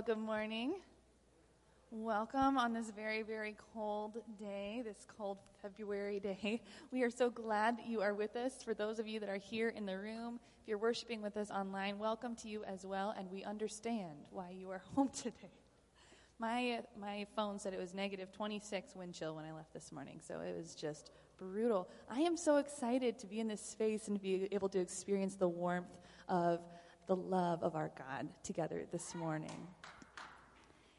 Well, good morning. Welcome on this very, very cold day, this cold February day. We are so glad that you are with us. For those of you that are here in the room, if you're worshiping with us online, welcome to you as well, and we understand why you are home today. My, my phone said it was negative 26 wind chill when I left this morning, so it was just brutal. I am so excited to be in this space and to be able to experience the warmth of the love of our God together this morning.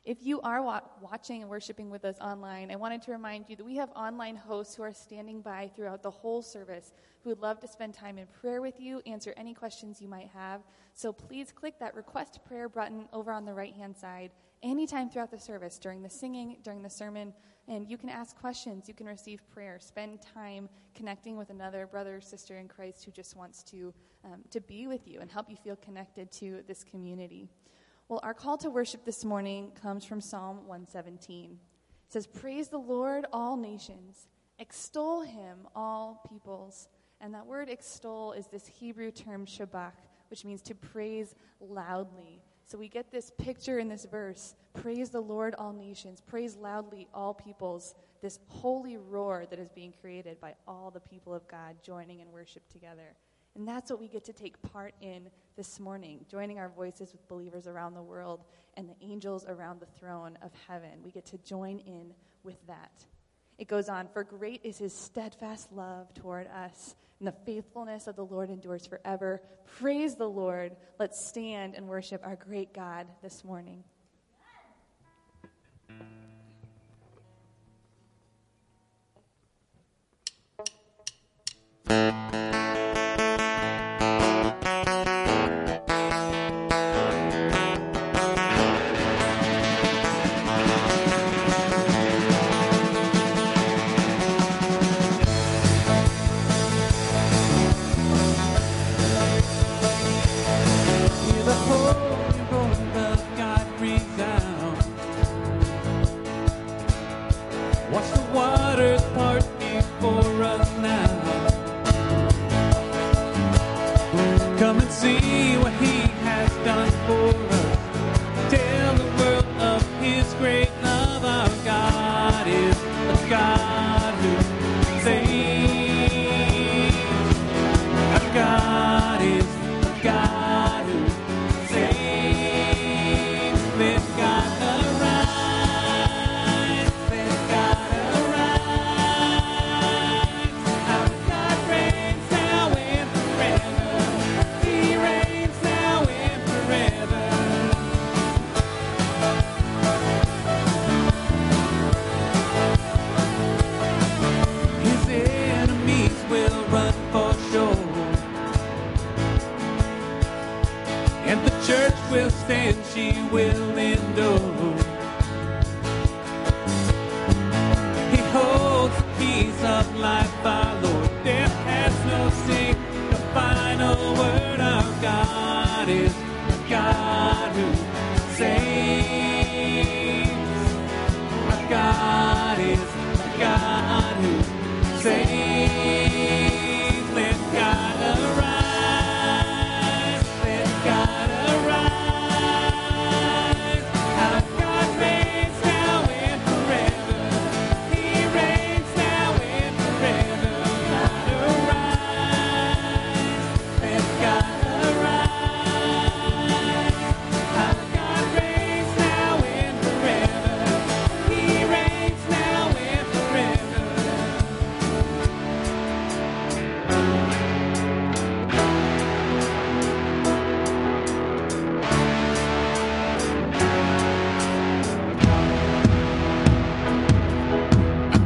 If you are wa- watching and worshiping with us online, I wanted to remind you that we have online hosts who are standing by throughout the whole service who would love to spend time in prayer with you, answer any questions you might have. So please click that request prayer button over on the right hand side anytime throughout the service, during the singing, during the sermon, and you can ask questions, you can receive prayer, spend time connecting with another brother or sister in Christ who just wants to, um, to be with you and help you feel connected to this community. Well, our call to worship this morning comes from Psalm 117. It says, Praise the Lord, all nations, extol him, all peoples. And that word extol is this Hebrew term shabach, which means to praise loudly. So we get this picture in this verse Praise the Lord, all nations, praise loudly, all peoples. This holy roar that is being created by all the people of God joining in worship together. And that's what we get to take part in this morning, joining our voices with believers around the world and the angels around the throne of heaven. We get to join in with that. It goes on, for great is his steadfast love toward us, and the faithfulness of the Lord endures forever. Praise the Lord. Let's stand and worship our great God this morning.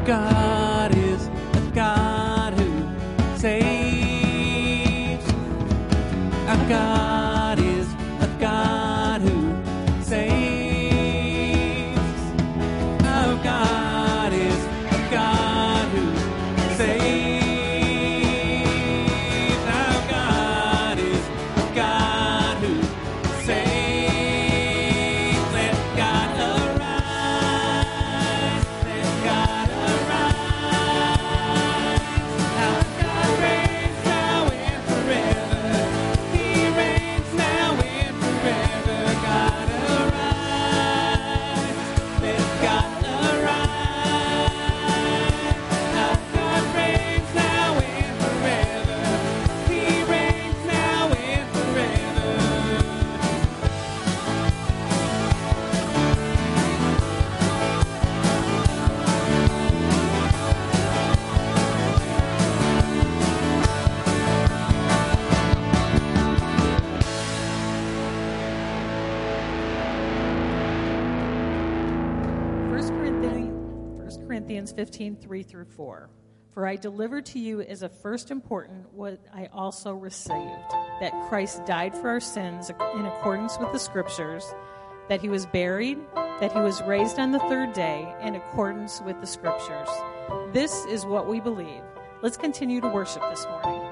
God. 15, 3 through 4. For I delivered to you as a first important what I also received that Christ died for our sins in accordance with the Scriptures, that he was buried, that he was raised on the third day in accordance with the Scriptures. This is what we believe. Let's continue to worship this morning.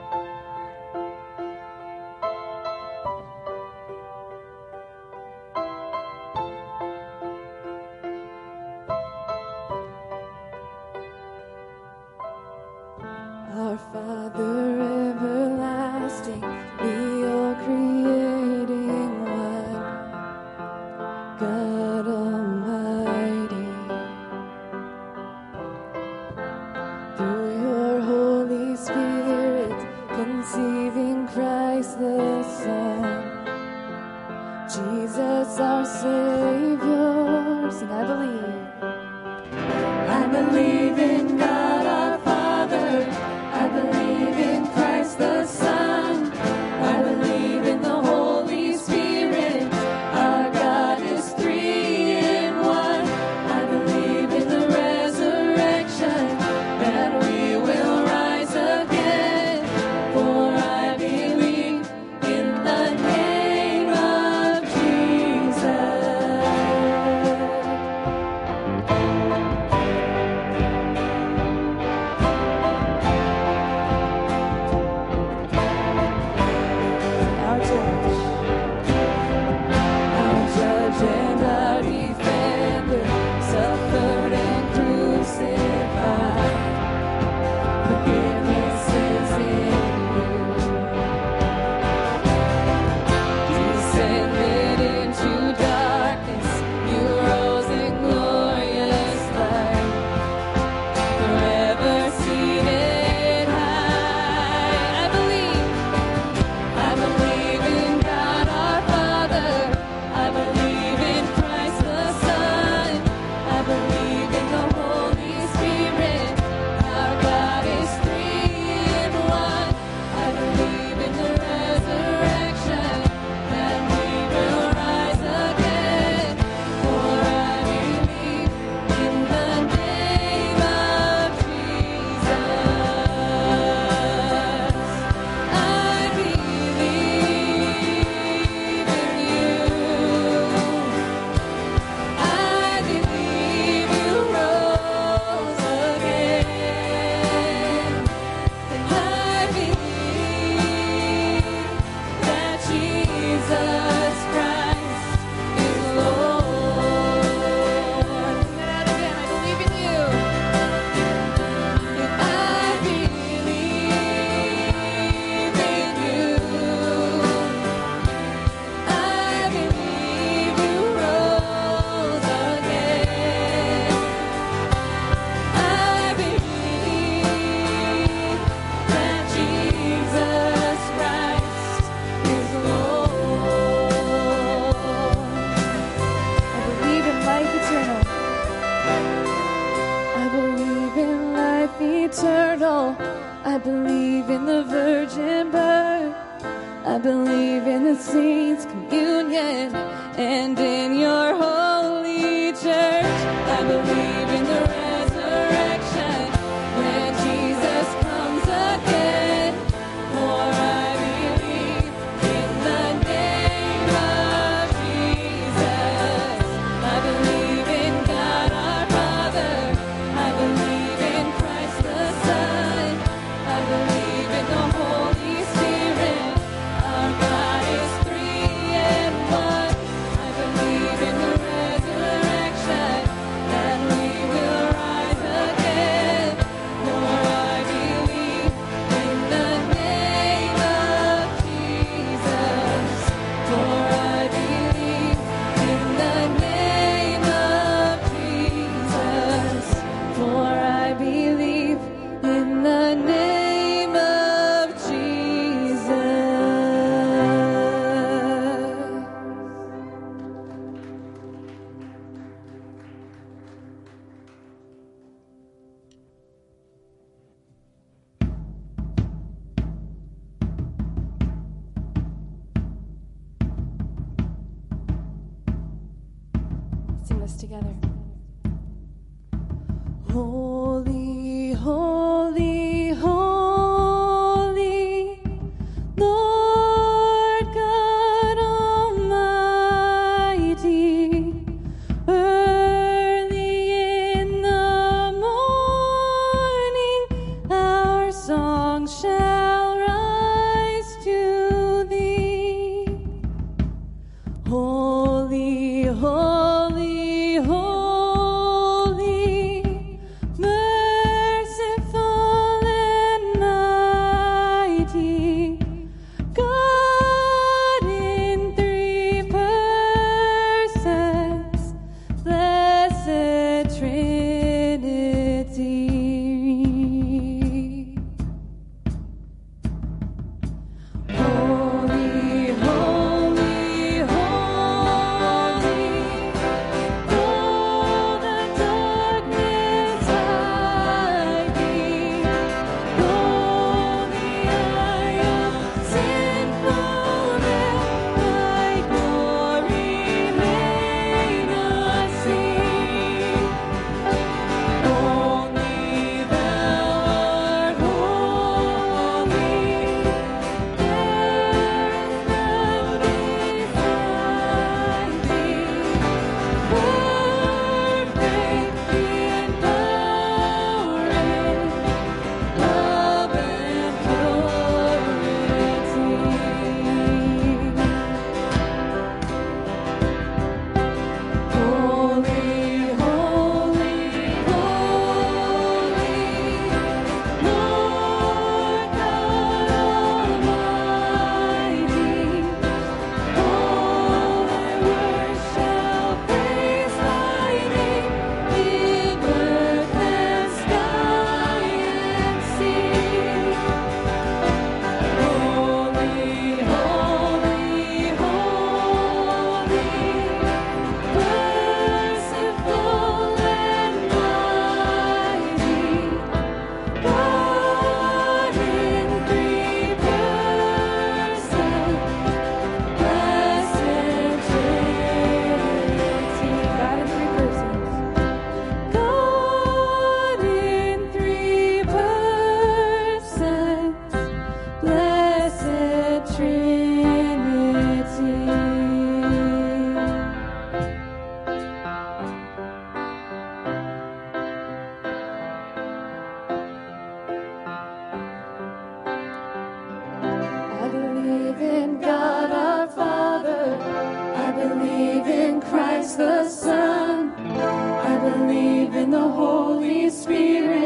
Spirit.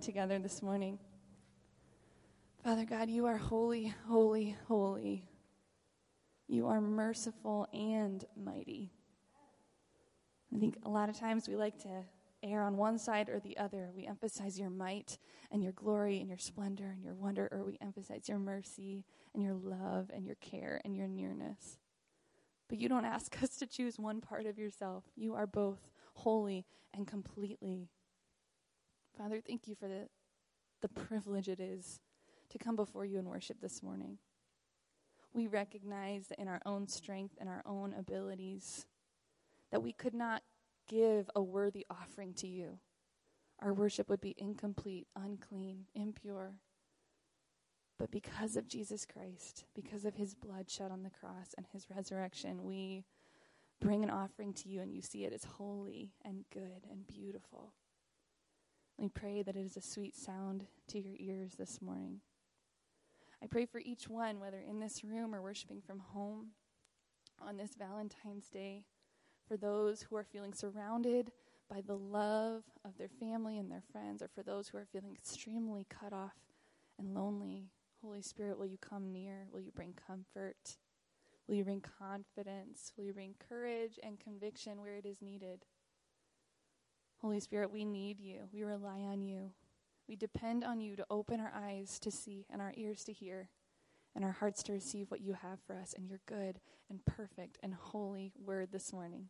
Together this morning. Father God, you are holy, holy, holy. You are merciful and mighty. I think a lot of times we like to err on one side or the other. We emphasize your might and your glory and your splendor and your wonder, or we emphasize your mercy and your love and your care and your nearness. But you don't ask us to choose one part of yourself. You are both holy and completely. Father, thank you for the, the privilege it is to come before you and worship this morning. We recognize that in our own strength and our own abilities, that we could not give a worthy offering to you. Our worship would be incomplete, unclean, impure. But because of Jesus Christ, because of his blood shed on the cross and his resurrection, we bring an offering to you and you see it as holy and good and beautiful. We pray that it is a sweet sound to your ears this morning. I pray for each one, whether in this room or worshiping from home on this Valentine's Day, for those who are feeling surrounded by the love of their family and their friends, or for those who are feeling extremely cut off and lonely. Holy Spirit, will you come near? Will you bring comfort? Will you bring confidence? Will you bring courage and conviction where it is needed? Holy Spirit, we need you. We rely on you. We depend on you to open our eyes to see and our ears to hear and our hearts to receive what you have for us and your good and perfect and holy word this morning.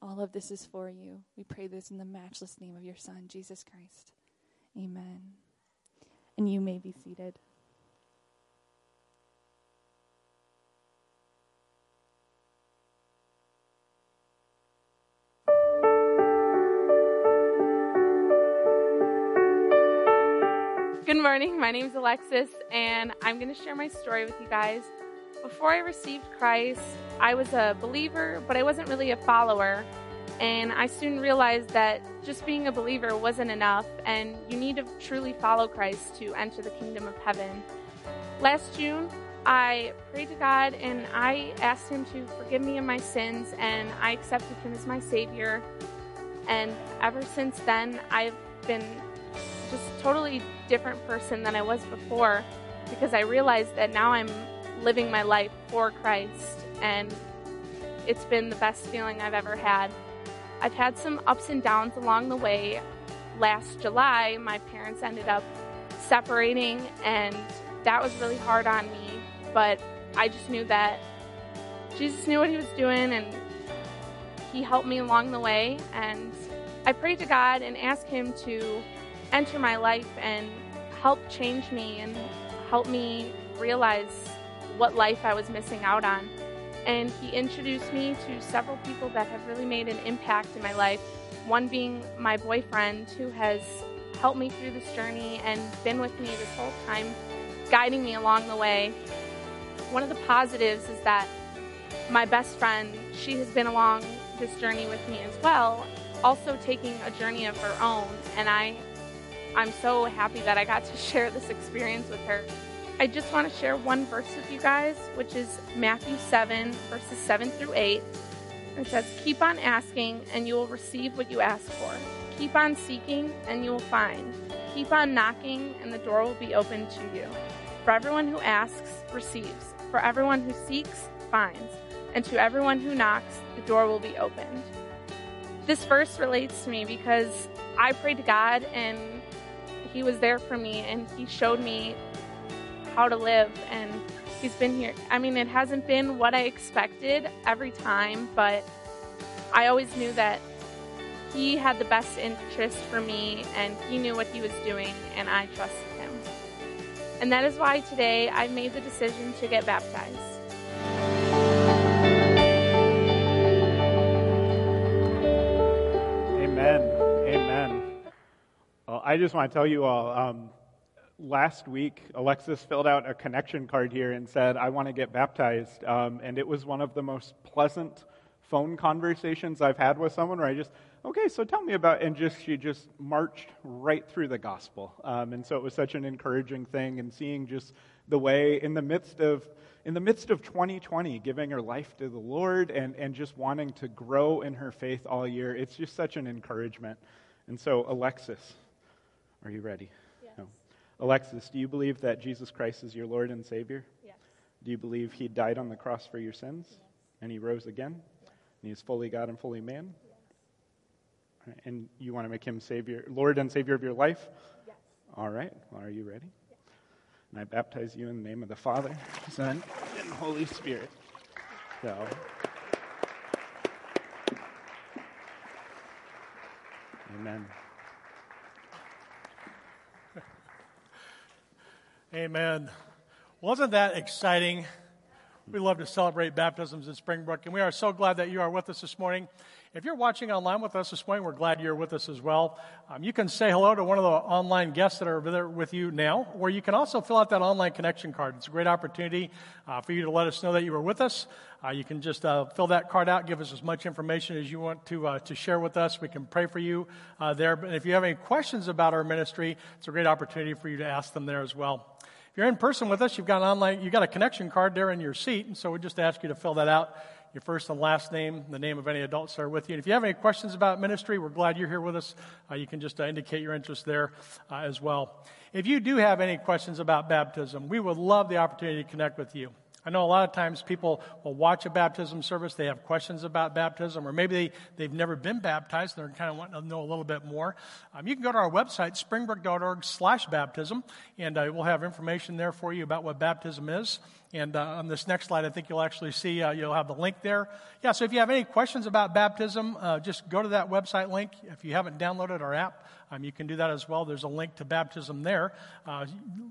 All of this is for you. We pray this in the matchless name of your Son, Jesus Christ. Amen. And you may be seated. My name is Alexis, and I'm going to share my story with you guys. Before I received Christ, I was a believer, but I wasn't really a follower. And I soon realized that just being a believer wasn't enough, and you need to truly follow Christ to enter the kingdom of heaven. Last June, I prayed to God and I asked Him to forgive me of my sins, and I accepted Him as my Savior. And ever since then, I've been just totally different person than I was before because I realized that now I'm living my life for Christ and it's been the best feeling I've ever had. I've had some ups and downs along the way. Last July, my parents ended up separating and that was really hard on me, but I just knew that Jesus knew what he was doing and he helped me along the way and I prayed to God and asked him to enter my life and help change me and help me realize what life I was missing out on. And he introduced me to several people that have really made an impact in my life. One being my boyfriend, who has helped me through this journey and been with me this whole time, guiding me along the way. One of the positives is that my best friend, she has been along this journey with me as well, also taking a journey of her own. And I I'm so happy that I got to share this experience with her. I just want to share one verse with you guys, which is Matthew 7, verses 7 through 8. It says, Keep on asking, and you will receive what you ask for. Keep on seeking, and you will find. Keep on knocking, and the door will be opened to you. For everyone who asks, receives. For everyone who seeks, finds. And to everyone who knocks, the door will be opened. This verse relates to me because I prayed to God and he was there for me and he showed me how to live and he's been here. I mean, it hasn't been what I expected every time, but I always knew that he had the best interest for me and he knew what he was doing and I trusted him. And that is why today I made the decision to get baptized. I just want to tell you all um, last week, Alexis filled out a connection card here and said, I want to get baptized. Um, and it was one of the most pleasant phone conversations I've had with someone where I just, okay, so tell me about, and just, she just marched right through the gospel. Um, and so it was such an encouraging thing and seeing just the way in the midst of, in the midst of 2020, giving her life to the Lord and, and just wanting to grow in her faith all year, it's just such an encouragement. And so, Alexis, are you ready? Yes. No. Alexis, do you believe that Jesus Christ is your Lord and Savior? Yes. Do you believe he died on the cross for your sins? Yes. And he rose again? Yes. And he's fully God and fully man? Yes. Right, And you want to make him Savior, Lord and Savior of your life? Yes. All right. Well, are you ready? Yes. And I baptize you in the name of the Father, Son, and Holy Spirit. So. Amen. Amen. Wasn't that exciting? We love to celebrate baptisms in Springbrook, and we are so glad that you are with us this morning. If you're watching online with us this morning, we're glad you're with us as well. Um, you can say hello to one of the online guests that are there with you now, or you can also fill out that online connection card. It's a great opportunity uh, for you to let us know that you were with us. Uh, you can just uh, fill that card out, give us as much information as you want to, uh, to share with us. We can pray for you uh, there. But if you have any questions about our ministry, it's a great opportunity for you to ask them there as well. You're in person with us, you've got an online, you've got a connection card there in your seat, and so we just ask you to fill that out your first and last name, the name of any adults that are with you. And if you have any questions about ministry, we're glad you're here with us. Uh, you can just uh, indicate your interest there uh, as well. If you do have any questions about baptism, we would love the opportunity to connect with you. I know a lot of times people will watch a baptism service, they have questions about baptism, or maybe they, they've never been baptized and they're kind of wanting to know a little bit more. Um, you can go to our website, springbrook.org slash baptism, and uh, we'll have information there for you about what baptism is. And uh, on this next slide, I think you'll actually see, uh, you'll have the link there. Yeah, so if you have any questions about baptism, uh, just go to that website link. If you haven't downloaded our app, um, you can do that as well. There's a link to baptism there. Uh,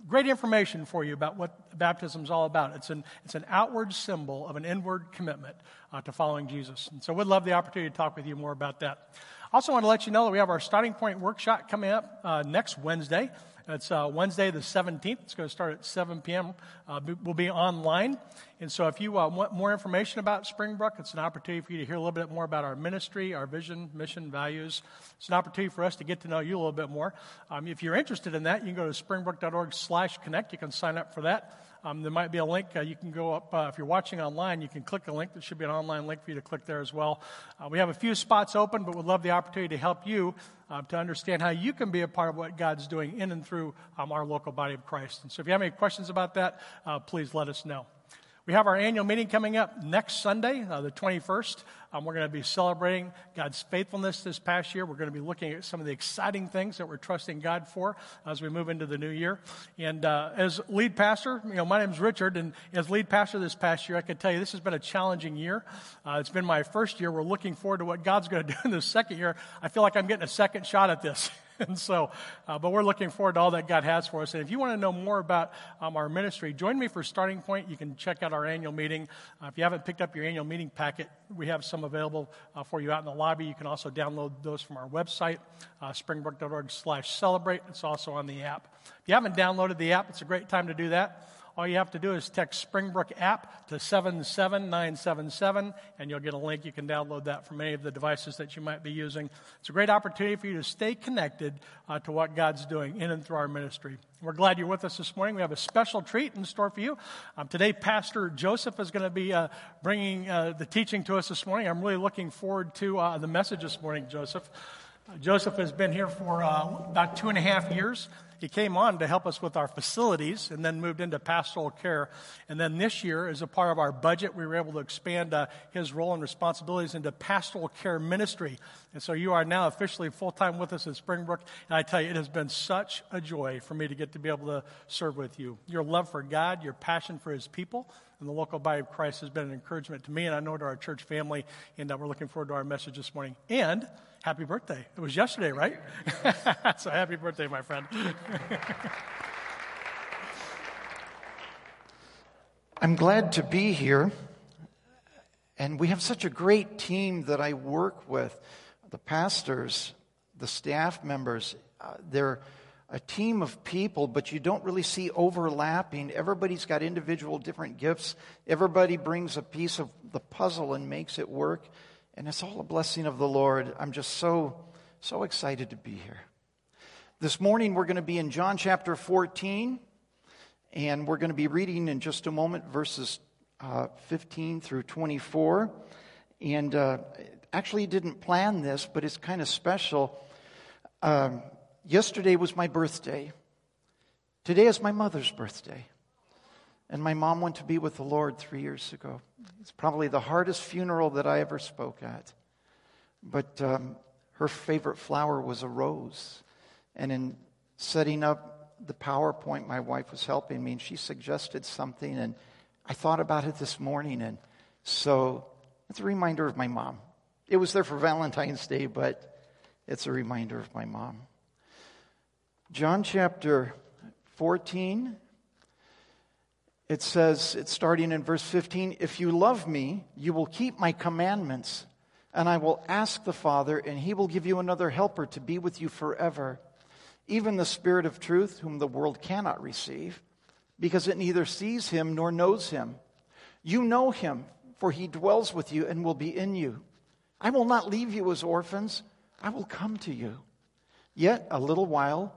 great information for you about what baptism is all about. It's an, it's an outward symbol of an inward commitment uh, to following Jesus. And so we'd love the opportunity to talk with you more about that. Also, want to let you know that we have our starting point workshop coming up uh, next Wednesday. It's uh, Wednesday the 17th. It's going to start at 7 p.m. Uh, we'll be online. And so if you uh, want more information about Springbrook, it's an opportunity for you to hear a little bit more about our ministry, our vision, mission, values. It's an opportunity for us to get to know you a little bit more. Um, if you're interested in that, you can go to springbrook.org slash connect. You can sign up for that. Um, there might be a link. Uh, you can go up, uh, if you're watching online, you can click a link. There should be an online link for you to click there as well. Uh, we have a few spots open, but we'd love the opportunity to help you uh, to understand how you can be a part of what God's doing in and through um, our local body of Christ. And so if you have any questions about that, uh, please let us know. We have our annual meeting coming up next Sunday, uh, the 21st. Um, we're going to be celebrating God's faithfulness this past year. We're going to be looking at some of the exciting things that we're trusting God for as we move into the new year. And uh, as lead pastor, you know, my name's Richard, and as lead pastor this past year, I can tell you this has been a challenging year. Uh, it's been my first year. We're looking forward to what God's going to do in the second year. I feel like I'm getting a second shot at this. and so, uh, but we're looking forward to all that God has for us. And if you want to know more about um, our ministry, join me for Starting Point. You can check out our annual meeting. Uh, if you haven't picked up your annual meeting packet, we have some available uh, for you out in the lobby. You can also download those from our website, uh, springbrook.org slash celebrate. It's also on the app. If you haven't downloaded the app, it's a great time to do that. All you have to do is text Springbrook app to 77977, and you'll get a link. You can download that from any of the devices that you might be using. It's a great opportunity for you to stay connected uh, to what God's doing in and through our ministry. We're glad you're with us this morning. We have a special treat in store for you. Um, today, Pastor Joseph is going to be uh, bringing uh, the teaching to us this morning. I'm really looking forward to uh, the message this morning, Joseph. Uh, Joseph has been here for uh, about two and a half years. He came on to help us with our facilities and then moved into pastoral care. And then this year, as a part of our budget, we were able to expand uh, his role and responsibilities into pastoral care ministry. And so you are now officially full time with us at Springbrook. And I tell you, it has been such a joy for me to get to be able to serve with you. Your love for God, your passion for his people, and the local body of Christ has been an encouragement to me and I know to our church family. And uh, we're looking forward to our message this morning. And happy birthday. It was yesterday, right? so happy birthday, my friend. I'm glad to be here. And we have such a great team that I work with the pastors, the staff members. Uh, they're a team of people, but you don't really see overlapping. Everybody's got individual different gifts. Everybody brings a piece of the puzzle and makes it work. And it's all a blessing of the Lord. I'm just so, so excited to be here. This morning we're going to be in John chapter 14, and we're going to be reading in just a moment verses uh, 15 through 24. And uh, actually didn't plan this, but it's kind of special. Um, yesterday was my birthday. Today is my mother's birthday. And my mom went to be with the Lord three years ago. It's probably the hardest funeral that I ever spoke at. But um, her favorite flower was a rose. And in setting up the PowerPoint, my wife was helping me, and she suggested something. And I thought about it this morning. And so it's a reminder of my mom. It was there for Valentine's Day, but it's a reminder of my mom. John chapter 14, it says, it's starting in verse 15 If you love me, you will keep my commandments, and I will ask the Father, and he will give you another helper to be with you forever, even the Spirit of truth, whom the world cannot receive, because it neither sees him nor knows him. You know him, for he dwells with you and will be in you. I will not leave you as orphans, I will come to you. Yet a little while,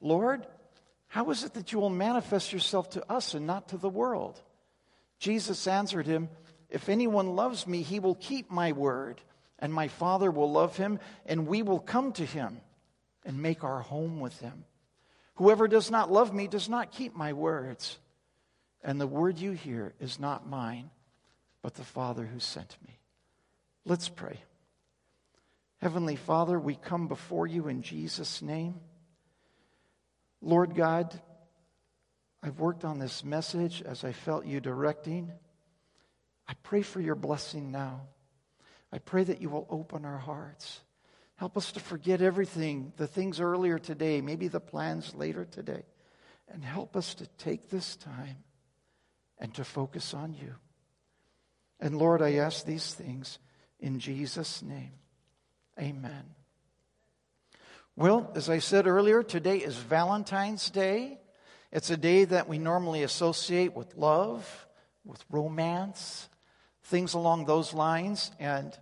Lord, how is it that you will manifest yourself to us and not to the world? Jesus answered him, If anyone loves me, he will keep my word, and my Father will love him, and we will come to him and make our home with him. Whoever does not love me does not keep my words. And the word you hear is not mine, but the Father who sent me. Let's pray. Heavenly Father, we come before you in Jesus' name. Lord God, I've worked on this message as I felt you directing. I pray for your blessing now. I pray that you will open our hearts. Help us to forget everything, the things earlier today, maybe the plans later today, and help us to take this time and to focus on you. And Lord, I ask these things in Jesus' name. Amen. Well, as I said earlier, today is Valentine's Day. It's a day that we normally associate with love, with romance, things along those lines. And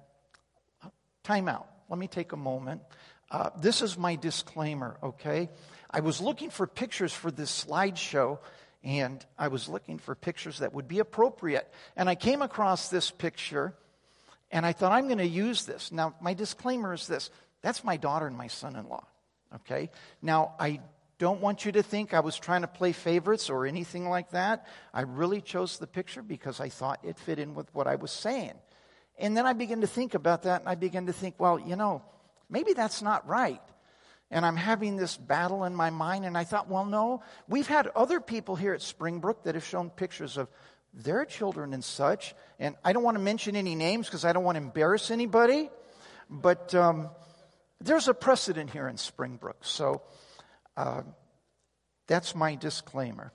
uh, time out. Let me take a moment. Uh, this is my disclaimer, okay? I was looking for pictures for this slideshow, and I was looking for pictures that would be appropriate. And I came across this picture, and I thought, I'm going to use this. Now, my disclaimer is this that's my daughter and my son in law. Okay? Now, I don't want you to think I was trying to play favorites or anything like that. I really chose the picture because I thought it fit in with what I was saying. And then I began to think about that, and I began to think, well, you know, maybe that's not right. And I'm having this battle in my mind, and I thought, well, no, we've had other people here at Springbrook that have shown pictures of their children and such. And I don't want to mention any names because I don't want to embarrass anybody. But um, there's a precedent here in Springbrook. So uh, that's my disclaimer.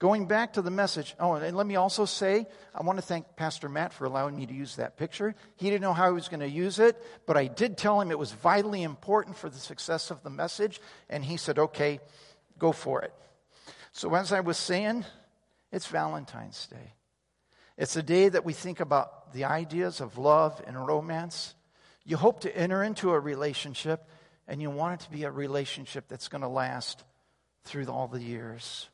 Going back to the message, oh, and let me also say, I want to thank Pastor Matt for allowing me to use that picture. He didn't know how he was going to use it, but I did tell him it was vitally important for the success of the message, and he said, okay, go for it. So, as I was saying, it's Valentine's Day. It's a day that we think about the ideas of love and romance. You hope to enter into a relationship, and you want it to be a relationship that's going to last through all the years.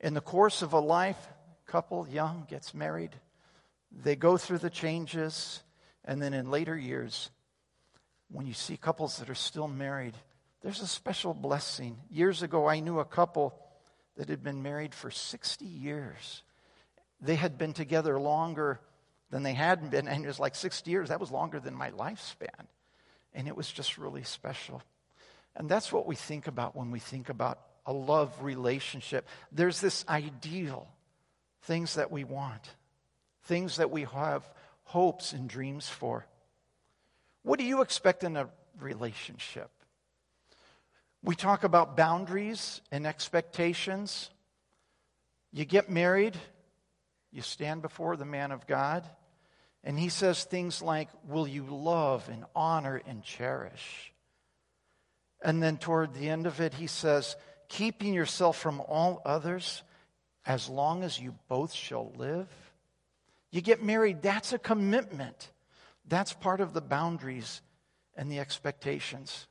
In the course of a life, couple young gets married, they go through the changes, and then in later years, when you see couples that are still married, there's a special blessing. Years ago, I knew a couple that had been married for 60 years. They had been together longer than they had been, and it was like 60 years. That was longer than my lifespan. And it was just really special. And that's what we think about when we think about a love relationship. There's this ideal, things that we want, things that we have hopes and dreams for. What do you expect in a relationship? We talk about boundaries and expectations. You get married, you stand before the man of God, and he says things like, Will you love and honor and cherish? And then toward the end of it, he says, keeping yourself from all others as long as you both shall live. You get married, that's a commitment. That's part of the boundaries and the expectations.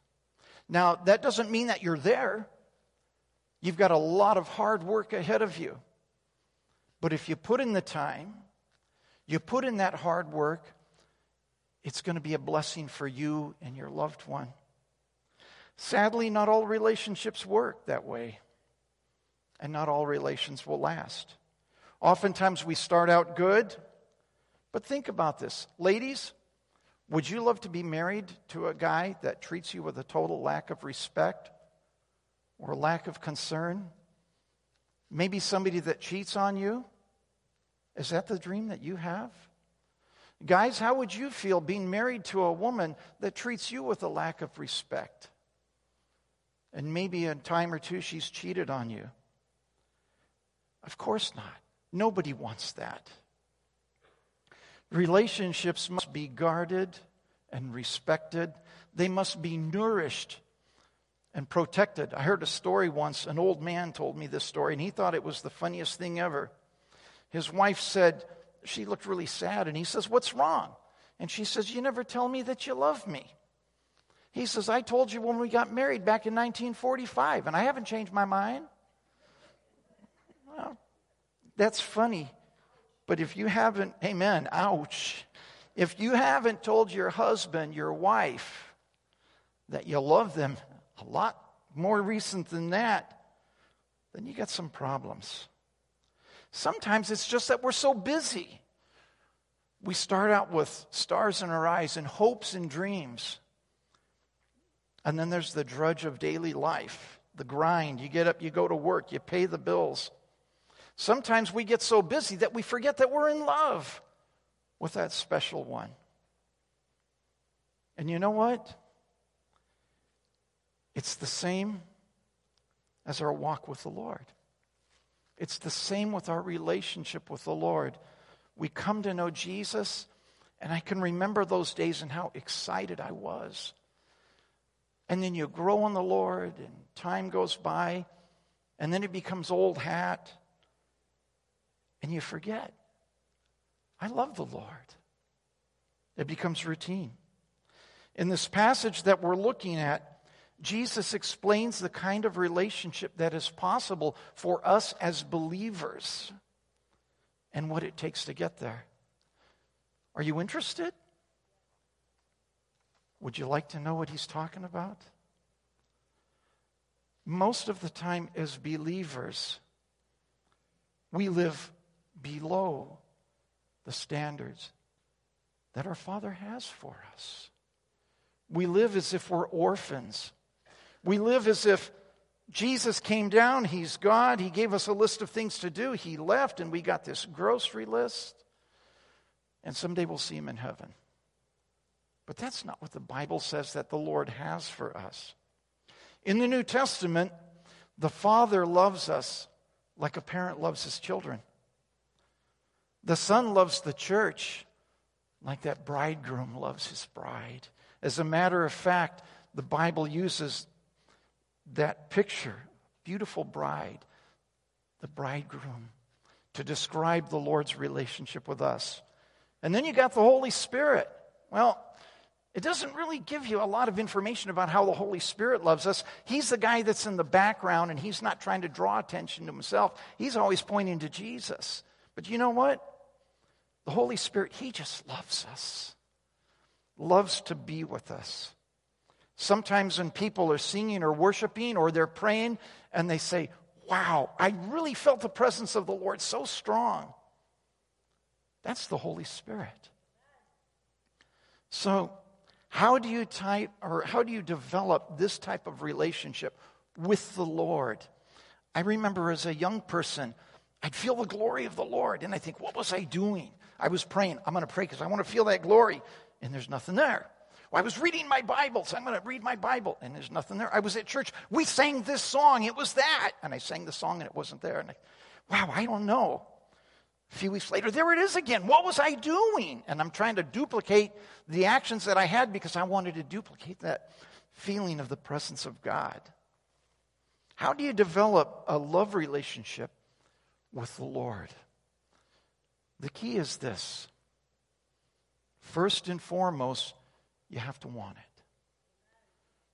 Now, that doesn't mean that you're there. You've got a lot of hard work ahead of you. But if you put in the time, you put in that hard work, it's going to be a blessing for you and your loved one. Sadly, not all relationships work that way, and not all relations will last. Oftentimes we start out good, but think about this. Ladies, would you love to be married to a guy that treats you with a total lack of respect or lack of concern? Maybe somebody that cheats on you? Is that the dream that you have? Guys, how would you feel being married to a woman that treats you with a lack of respect? And maybe a time or two she's cheated on you. Of course not. Nobody wants that. Relationships must be guarded and respected, they must be nourished and protected. I heard a story once, an old man told me this story, and he thought it was the funniest thing ever. His wife said, she looked really sad, and he says, What's wrong? And she says, You never tell me that you love me. He says, I told you when we got married back in 1945, and I haven't changed my mind. Well, that's funny. But if you haven't, amen, ouch. If you haven't told your husband, your wife, that you love them a lot more recent than that, then you got some problems. Sometimes it's just that we're so busy. We start out with stars in our eyes and hopes and dreams. And then there's the drudge of daily life, the grind. You get up, you go to work, you pay the bills. Sometimes we get so busy that we forget that we're in love with that special one. And you know what? It's the same as our walk with the Lord. It's the same with our relationship with the Lord. We come to know Jesus, and I can remember those days and how excited I was and then you grow in the Lord, and time goes by, and then it becomes old hat, and you forget. I love the Lord. It becomes routine. In this passage that we're looking at, Jesus explains the kind of relationship that is possible for us as believers and what it takes to get there. Are you interested? Would you like to know what he's talking about? Most of the time, as believers, we live below the standards that our Father has for us. We live as if we're orphans. We live as if Jesus came down, He's God, He gave us a list of things to do, He left, and we got this grocery list, and someday we'll see Him in heaven. But that's not what the Bible says that the Lord has for us. In the New Testament, the Father loves us like a parent loves his children. The Son loves the church like that bridegroom loves his bride. As a matter of fact, the Bible uses that picture, beautiful bride, the bridegroom, to describe the Lord's relationship with us. And then you got the Holy Spirit. Well, it doesn't really give you a lot of information about how the Holy Spirit loves us. He's the guy that's in the background and he's not trying to draw attention to himself. He's always pointing to Jesus. But you know what? The Holy Spirit, He just loves us, loves to be with us. Sometimes when people are singing or worshiping or they're praying and they say, Wow, I really felt the presence of the Lord so strong. That's the Holy Spirit. So, how do you type or how do you develop this type of relationship with the Lord? I remember as a young person, I'd feel the glory of the Lord, and I think, what was I doing? I was praying. I'm going to pray because I want to feel that glory, and there's nothing there. Well, I was reading my Bible, so I'm going to read my Bible, and there's nothing there. I was at church. We sang this song. It was that. And I sang the song, and it wasn't there. And I, wow, I don't know. A few weeks later, there it is again. What was I doing? And I'm trying to duplicate the actions that I had because I wanted to duplicate that feeling of the presence of God? How do you develop a love relationship with the Lord? The key is this first and foremost, you have to want it.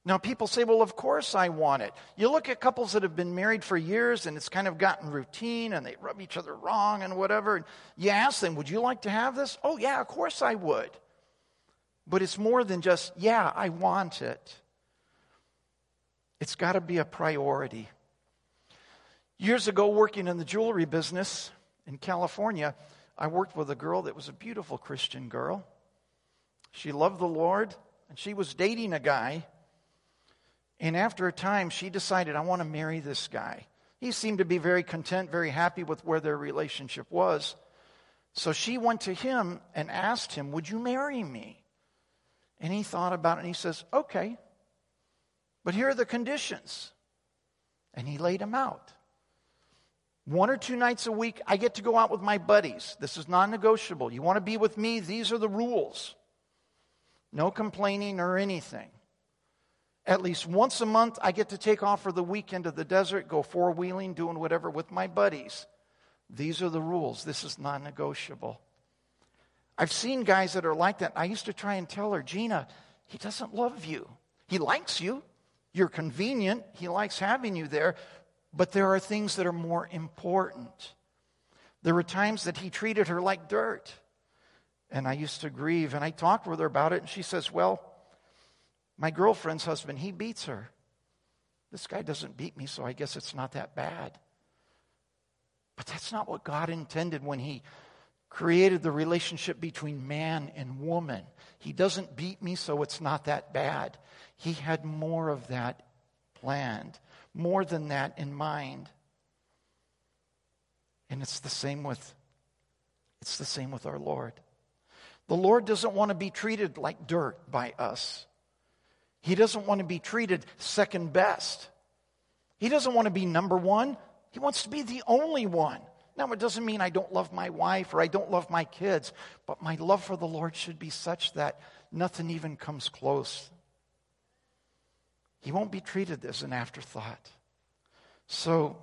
Now, people say, well, of course I want it. You look at couples that have been married for years and it's kind of gotten routine and they rub each other wrong and whatever. And you ask them, would you like to have this? Oh, yeah, of course I would. But it's more than just, yeah, I want it. It's got to be a priority. Years ago, working in the jewelry business in California, I worked with a girl that was a beautiful Christian girl. She loved the Lord and she was dating a guy and after a time, she decided, I want to marry this guy. He seemed to be very content, very happy with where their relationship was. So she went to him and asked him, Would you marry me? And he thought about it and he says, Okay, but here are the conditions. And he laid them out. One or two nights a week, I get to go out with my buddies. This is non negotiable. You want to be with me? These are the rules. No complaining or anything. At least once a month, I get to take off for the weekend to the desert, go four wheeling, doing whatever with my buddies. These are the rules. This is non negotiable. I've seen guys that are like that. I used to try and tell her, Gina, he doesn't love you. He likes you. You're convenient. He likes having you there. But there are things that are more important. There were times that he treated her like dirt. And I used to grieve. And I talked with her about it. And she says, Well, my girlfriend's husband, he beats her. This guy doesn't beat me, so I guess it's not that bad. But that's not what God intended when He created the relationship between man and woman. He doesn't beat me, so it's not that bad. He had more of that planned, more than that in mind. And it's the same with it's the same with our Lord. The Lord doesn't want to be treated like dirt by us. He doesn't want to be treated second best. He doesn't want to be number one. He wants to be the only one. Now, it doesn't mean I don't love my wife or I don't love my kids, but my love for the Lord should be such that nothing even comes close. He won't be treated as an afterthought. So,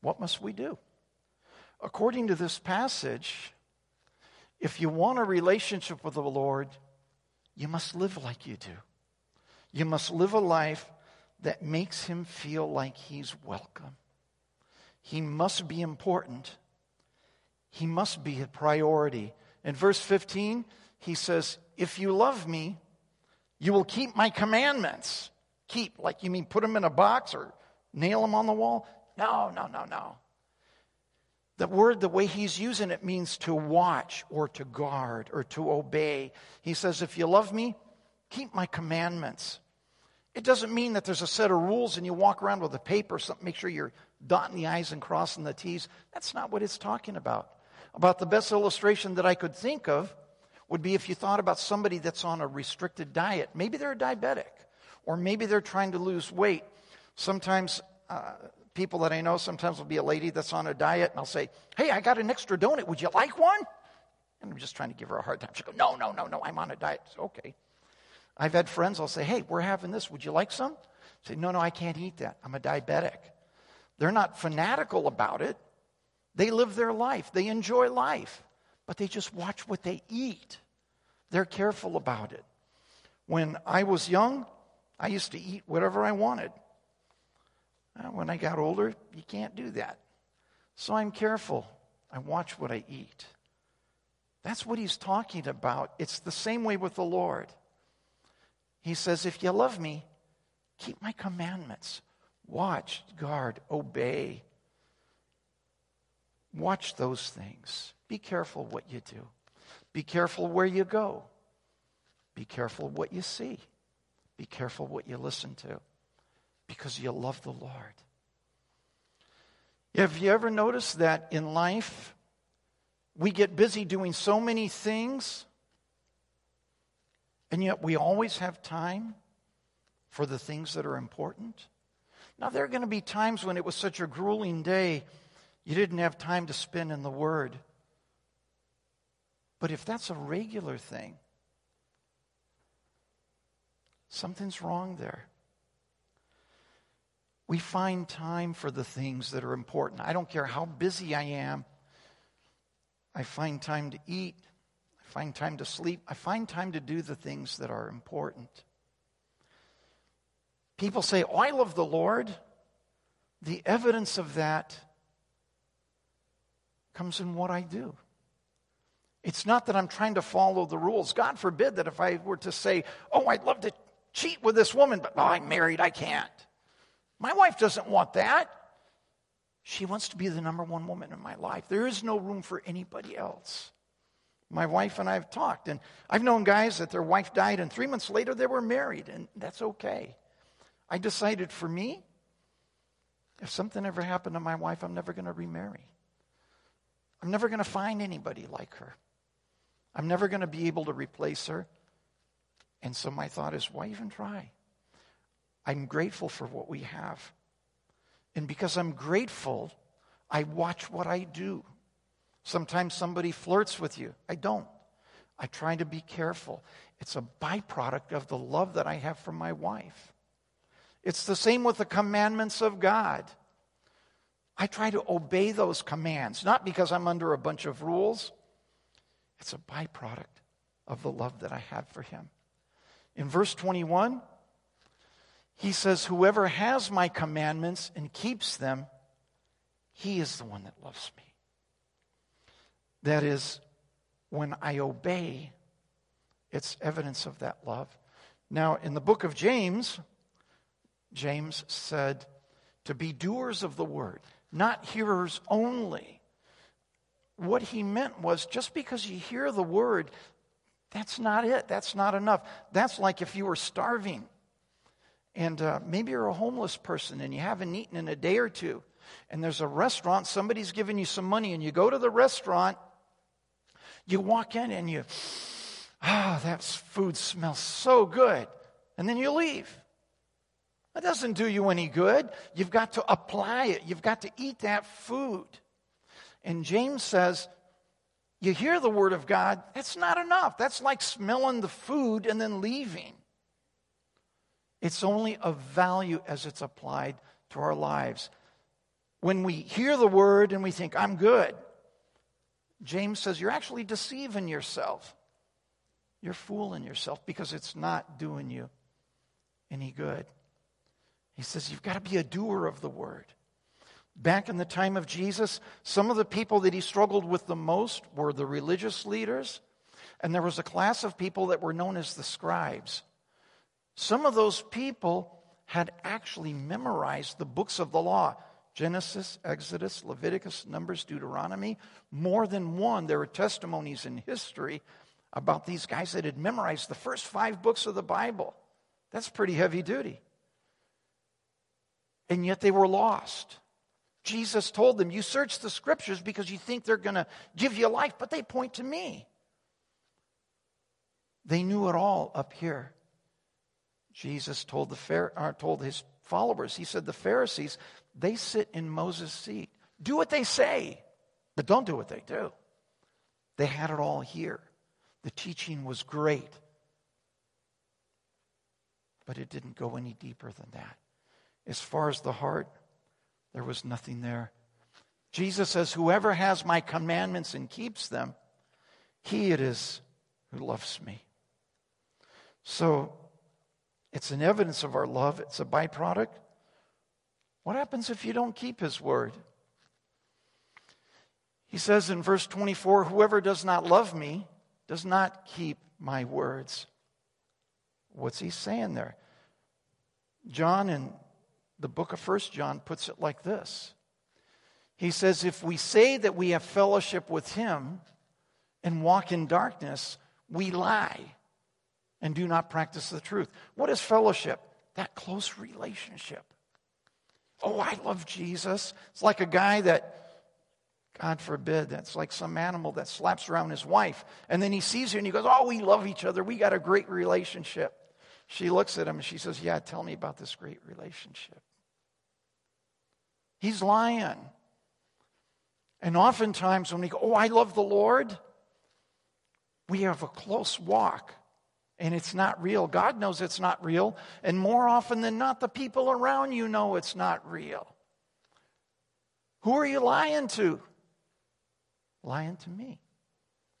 what must we do? According to this passage, if you want a relationship with the Lord, you must live like you do. You must live a life that makes him feel like he's welcome. He must be important. He must be a priority. In verse 15, he says, If you love me, you will keep my commandments. Keep, like you mean put them in a box or nail them on the wall? No, no, no, no. The word, the way he's using it, means to watch or to guard or to obey. He says, If you love me, keep my commandments. It doesn't mean that there's a set of rules and you walk around with a paper, something, make sure you're dotting the I's and crossing the T's. That's not what it's talking about. About the best illustration that I could think of would be if you thought about somebody that's on a restricted diet. Maybe they're a diabetic, or maybe they're trying to lose weight. Sometimes uh, people that I know, sometimes will be a lady that's on a diet, and I'll say, Hey, I got an extra donut. Would you like one? And I'm just trying to give her a hard time. She'll go, No, no, no, no, I'm on a diet. okay. I've had friends, I'll say, hey, we're having this. Would you like some? I say, no, no, I can't eat that. I'm a diabetic. They're not fanatical about it. They live their life, they enjoy life, but they just watch what they eat. They're careful about it. When I was young, I used to eat whatever I wanted. Uh, when I got older, you can't do that. So I'm careful. I watch what I eat. That's what he's talking about. It's the same way with the Lord. He says, If you love me, keep my commandments. Watch, guard, obey. Watch those things. Be careful what you do. Be careful where you go. Be careful what you see. Be careful what you listen to because you love the Lord. Have you ever noticed that in life we get busy doing so many things and yet we always have time for the things that are important. Now, there are going to be times when it was such a grueling day, you didn't have time to spend in the Word. But if that's a regular thing, Something's wrong there. We find time for the things that are important. I don't care how busy I am. I find time to eat. I find time to sleep. I find time to do the things that are important. People say, Oh, I love the Lord. The evidence of that comes in what I do. It's not that I'm trying to follow the rules. God forbid that if I were to say, Oh, I'd love to cheat with this woman, but oh, I'm married, I can't. My wife doesn't want that. She wants to be the number one woman in my life. There is no room for anybody else. My wife and I have talked, and I've known guys that their wife died, and three months later they were married, and that's okay. I decided for me, if something ever happened to my wife, I'm never going to remarry. I'm never going to find anybody like her. I'm never going to be able to replace her. And so my thought is, why even try? I'm grateful for what we have. And because I'm grateful, I watch what I do. Sometimes somebody flirts with you. I don't. I try to be careful. It's a byproduct of the love that I have for my wife. It's the same with the commandments of God. I try to obey those commands, not because I'm under a bunch of rules. It's a byproduct of the love that I have for Him. In verse 21, he says, Whoever has my commandments and keeps them, he is the one that loves me. That is, when I obey, it's evidence of that love. Now, in the book of James, James said to be doers of the word, not hearers only. What he meant was just because you hear the word, that's not it. That's not enough. That's like if you were starving and uh, maybe you're a homeless person and you haven't eaten in a day or two, and there's a restaurant, somebody's giving you some money, and you go to the restaurant, you walk in and you, ah, that food smells so good, and then you leave. That doesn't do you any good. You've got to apply it, you've got to eat that food. And James says, you hear the word of God, that's not enough. That's like smelling the food and then leaving. It's only of value as it's applied to our lives. When we hear the word and we think, I'm good, James says, you're actually deceiving yourself. You're fooling yourself because it's not doing you any good. He says, you've got to be a doer of the word. Back in the time of Jesus, some of the people that he struggled with the most were the religious leaders, and there was a class of people that were known as the scribes. Some of those people had actually memorized the books of the law Genesis, Exodus, Leviticus, Numbers, Deuteronomy. More than one. There are testimonies in history about these guys that had memorized the first five books of the Bible. That's pretty heavy duty. And yet they were lost. Jesus told them, You search the scriptures because you think they're going to give you life, but they point to me. They knew it all up here. Jesus told, the, uh, told his followers, he said, the Pharisees, they sit in Moses' seat. Do what they say, but don't do what they do. They had it all here. The teaching was great, but it didn't go any deeper than that. As far as the heart, there was nothing there. Jesus says, Whoever has my commandments and keeps them, he it is who loves me. So it's an evidence of our love, it's a byproduct. What happens if you don't keep his word? He says in verse 24, Whoever does not love me does not keep my words. What's he saying there? John in the book of First John puts it like this. He says, If we say that we have fellowship with him and walk in darkness, we lie and do not practice the truth. What is fellowship? That close relationship. Oh, I love Jesus. It's like a guy that, God forbid, that's like some animal that slaps around his wife. And then he sees her and he goes, Oh, we love each other. We got a great relationship. She looks at him and she says, Yeah, tell me about this great relationship. He's lying. And oftentimes when we go, Oh, I love the Lord, we have a close walk and it's not real. God knows it's not real, and more often than not, the people around you know it's not real. Who are you lying to? Lying to me.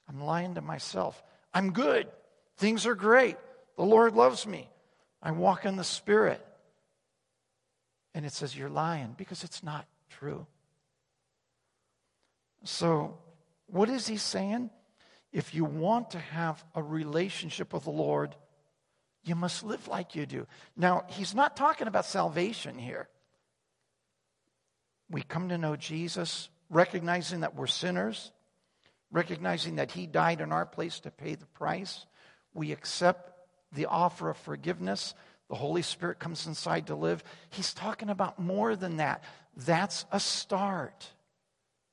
I'm lying to myself. I'm good. Things are great. The Lord loves me. I walk in the Spirit. And it says, You're lying because it's not true. So, what is he saying? If you want to have a relationship with the Lord, you must live like you do. Now, he's not talking about salvation here. We come to know Jesus, recognizing that we're sinners, recognizing that he died in our place to pay the price. We accept the offer of forgiveness. The Holy Spirit comes inside to live. He's talking about more than that. That's a start.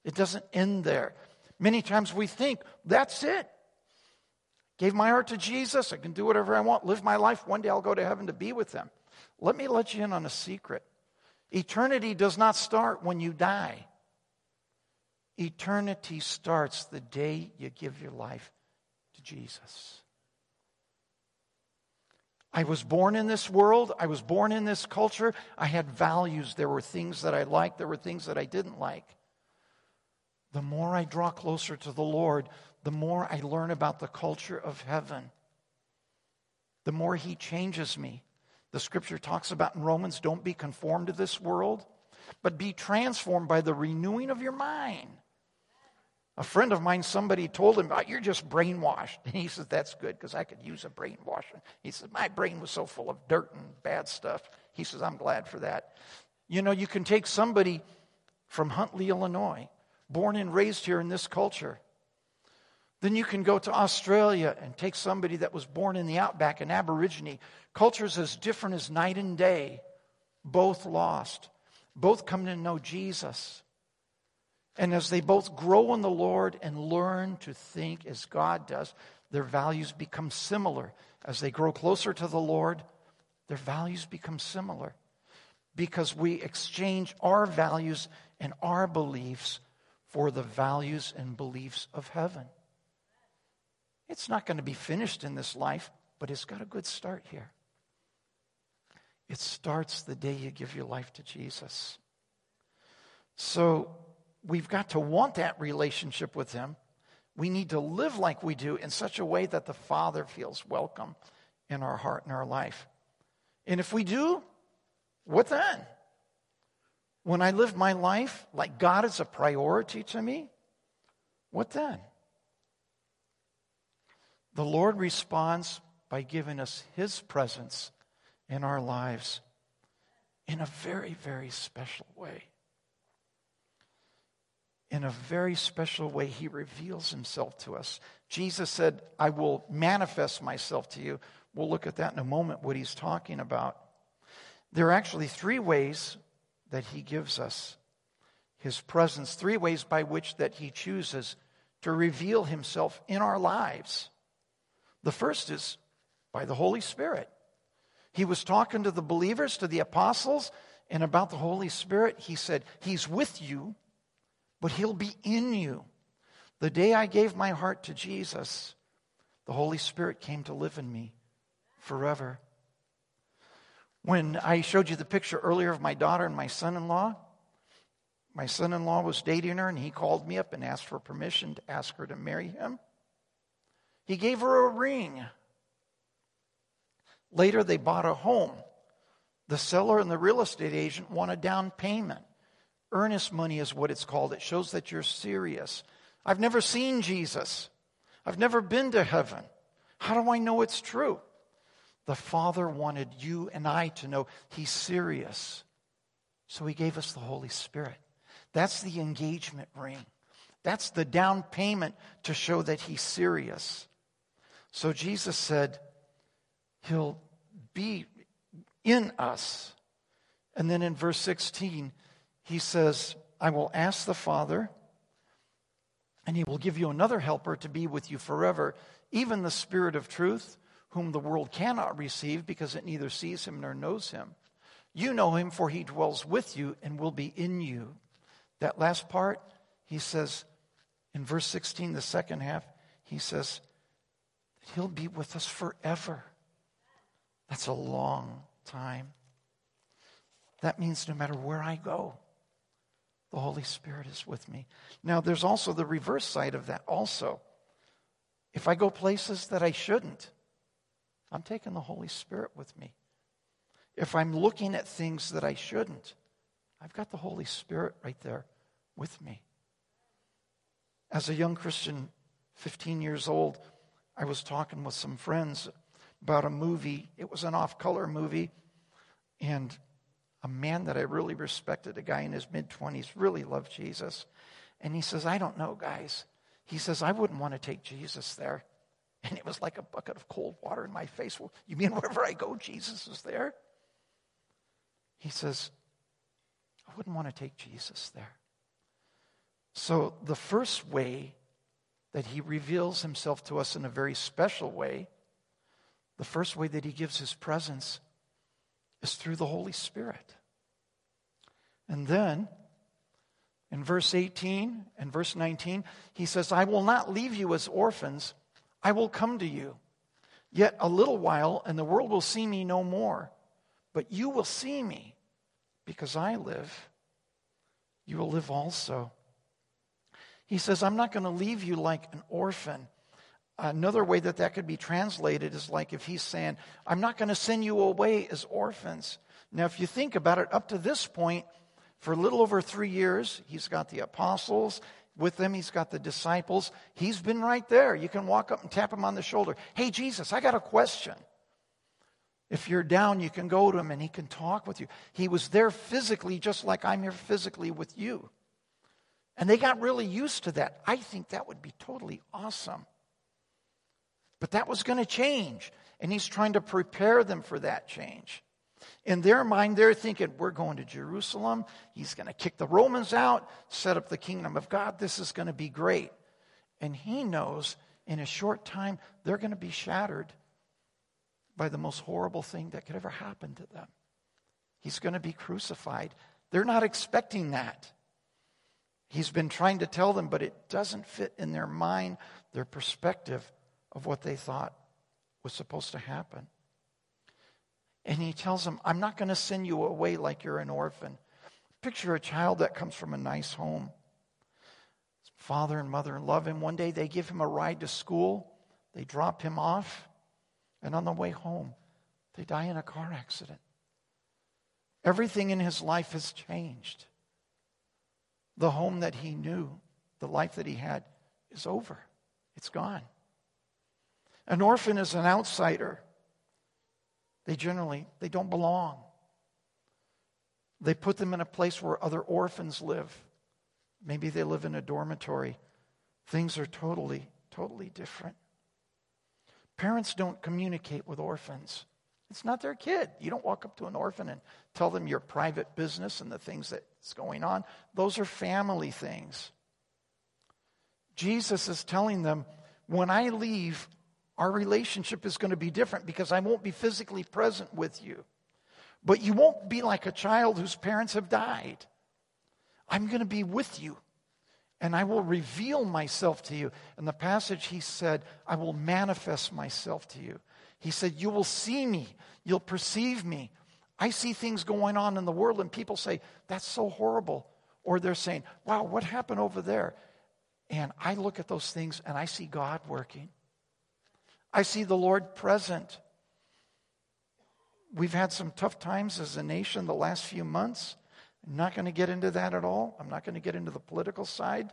It doesn't end there. Many times we think, that's it. Gave my heart to Jesus. I can do whatever I want, live my life. One day I'll go to heaven to be with them. Let me let you in on a secret. Eternity does not start when you die. Eternity starts the day you give your life to Jesus. I was born in this world. I was born in this culture. I had values. There were things that I liked, there were things that I didn't like. The more I draw closer to the Lord, the more I learn about the culture of heaven, the more He changes me. The scripture talks about in Romans don't be conformed to this world, but be transformed by the renewing of your mind. A friend of mine, somebody told him, oh, You're just brainwashed. And he says, That's good because I could use a brainwashing. He says, My brain was so full of dirt and bad stuff. He says, I'm glad for that. You know, you can take somebody from Huntley, Illinois, born and raised here in this culture. Then you can go to Australia and take somebody that was born in the outback, an Aborigine. Cultures as different as night and day, both lost, both come to know Jesus. And as they both grow in the Lord and learn to think as God does, their values become similar. As they grow closer to the Lord, their values become similar because we exchange our values and our beliefs for the values and beliefs of heaven. It's not going to be finished in this life, but it's got a good start here. It starts the day you give your life to Jesus. So, we've got to want that relationship with Him. We need to live like we do in such a way that the Father feels welcome in our heart and our life. And if we do, what then? When I live my life like God is a priority to me, what then? The Lord responds by giving us His presence in our lives in a very, very special way in a very special way, he reveals himself to us. Jesus said, I will manifest myself to you. We'll look at that in a moment, what he's talking about. There are actually three ways that he gives us his presence, three ways by which that he chooses to reveal himself in our lives. The first is by the Holy Spirit. He was talking to the believers, to the apostles, and about the Holy Spirit, he said, He's with you but He'll be in you. The day I gave my heart to Jesus, the Holy Spirit came to live in me forever. When I showed you the picture earlier of my daughter and my son in law, my son in law was dating her and he called me up and asked for permission to ask her to marry him. He gave her a ring. Later, they bought a home. The seller and the real estate agent want a down payment. Earnest money is what it's called. It shows that you're serious. I've never seen Jesus. I've never been to heaven. How do I know it's true? The Father wanted you and I to know He's serious. So He gave us the Holy Spirit. That's the engagement ring. That's the down payment to show that He's serious. So Jesus said, He'll be in us. And then in verse 16, he says, I will ask the Father, and he will give you another helper to be with you forever, even the Spirit of truth, whom the world cannot receive because it neither sees him nor knows him. You know him, for he dwells with you and will be in you. That last part, he says in verse 16, the second half, he says, that He'll be with us forever. That's a long time. That means no matter where I go, the Holy Spirit is with me. Now, there's also the reverse side of that, also. If I go places that I shouldn't, I'm taking the Holy Spirit with me. If I'm looking at things that I shouldn't, I've got the Holy Spirit right there with me. As a young Christian, 15 years old, I was talking with some friends about a movie. It was an off color movie. And a man that I really respected, a guy in his mid 20s, really loved Jesus. And he says, I don't know, guys. He says, I wouldn't want to take Jesus there. And it was like a bucket of cold water in my face. Well, you mean wherever I go, Jesus is there? He says, I wouldn't want to take Jesus there. So, the first way that he reveals himself to us in a very special way, the first way that he gives his presence is through the Holy Spirit. And then, in verse 18 and verse 19, he says, I will not leave you as orphans, I will come to you. Yet a little while, and the world will see me no more. But you will see me because I live. You will live also. He says, I'm not going to leave you like an orphan. Another way that that could be translated is like if he's saying, I'm not going to send you away as orphans. Now, if you think about it, up to this point, for a little over three years, he's got the apostles. With them, he's got the disciples. He's been right there. You can walk up and tap him on the shoulder. Hey, Jesus, I got a question. If you're down, you can go to him and he can talk with you. He was there physically, just like I'm here physically with you. And they got really used to that. I think that would be totally awesome. But that was going to change. And he's trying to prepare them for that change. In their mind, they're thinking, we're going to Jerusalem. He's going to kick the Romans out, set up the kingdom of God. This is going to be great. And he knows in a short time, they're going to be shattered by the most horrible thing that could ever happen to them. He's going to be crucified. They're not expecting that. He's been trying to tell them, but it doesn't fit in their mind, their perspective of what they thought was supposed to happen. And he tells them, I'm not going to send you away like you're an orphan. Picture a child that comes from a nice home. His father and mother love him. One day they give him a ride to school, they drop him off, and on the way home, they die in a car accident. Everything in his life has changed. The home that he knew, the life that he had, is over. It's gone. An orphan is an outsider. They generally they don't belong. They put them in a place where other orphans live. Maybe they live in a dormitory. Things are totally, totally different. Parents don't communicate with orphans. It's not their kid. You don't walk up to an orphan and tell them your private business and the things that's going on. Those are family things. Jesus is telling them, when I leave, our relationship is going to be different because I won't be physically present with you. But you won't be like a child whose parents have died. I'm going to be with you and I will reveal myself to you. In the passage, he said, I will manifest myself to you. He said, You will see me, you'll perceive me. I see things going on in the world, and people say, That's so horrible. Or they're saying, Wow, what happened over there? And I look at those things and I see God working. I see the Lord present. We've had some tough times as a nation the last few months. I'm not going to get into that at all. I'm not going to get into the political side.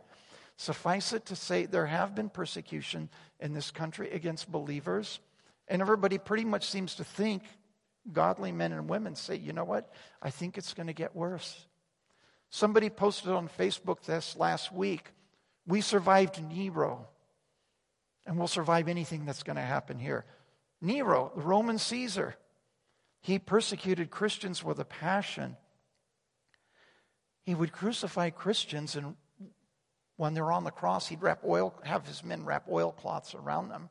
Suffice it to say, there have been persecution in this country against believers. And everybody pretty much seems to think, godly men and women say, you know what? I think it's going to get worse. Somebody posted on Facebook this last week we survived Nero, and we'll survive anything that's going to happen here. Nero, the Roman Caesar, he persecuted Christians with a passion. He would crucify Christians, and when they're on the cross, he'd wrap oil, have his men wrap oilcloths around them.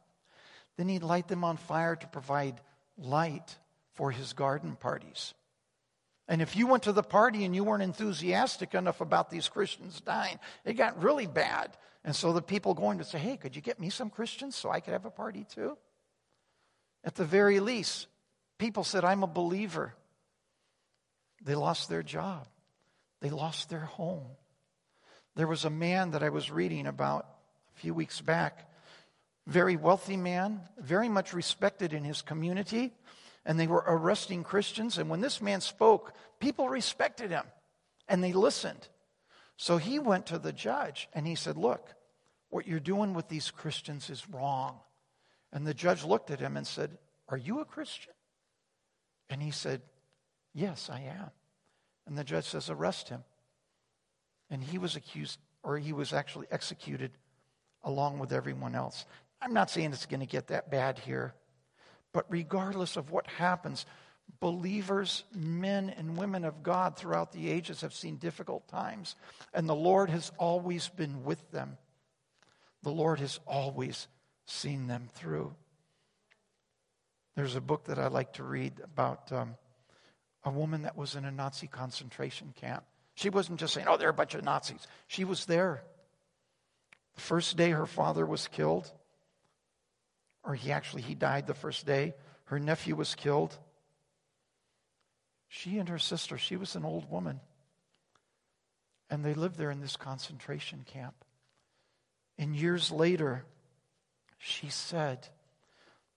Then he'd light them on fire to provide light for his garden parties. And if you went to the party and you weren't enthusiastic enough about these Christians dying, it got really bad. And so the people going to say, Hey, could you get me some Christians so I could have a party too? At the very least, people said, I'm a believer. They lost their job, they lost their home. There was a man that I was reading about a few weeks back, very wealthy man, very much respected in his community, and they were arresting Christians. And when this man spoke, people respected him and they listened. So he went to the judge and he said, Look, what you're doing with these Christians is wrong. And the judge looked at him and said, Are you a Christian? And he said, Yes, I am. And the judge says, Arrest him. And he was accused, or he was actually executed along with everyone else. I'm not saying it's going to get that bad here, but regardless of what happens, believers, men and women of God throughout the ages have seen difficult times, and the Lord has always been with them. The Lord has always seen them through. There's a book that I like to read about um, a woman that was in a Nazi concentration camp. She wasn't just saying, oh, they're a bunch of Nazis. She was there. The first day her father was killed, or he actually he died the first day, her nephew was killed. She and her sister, she was an old woman. And they lived there in this concentration camp. And years later, she said,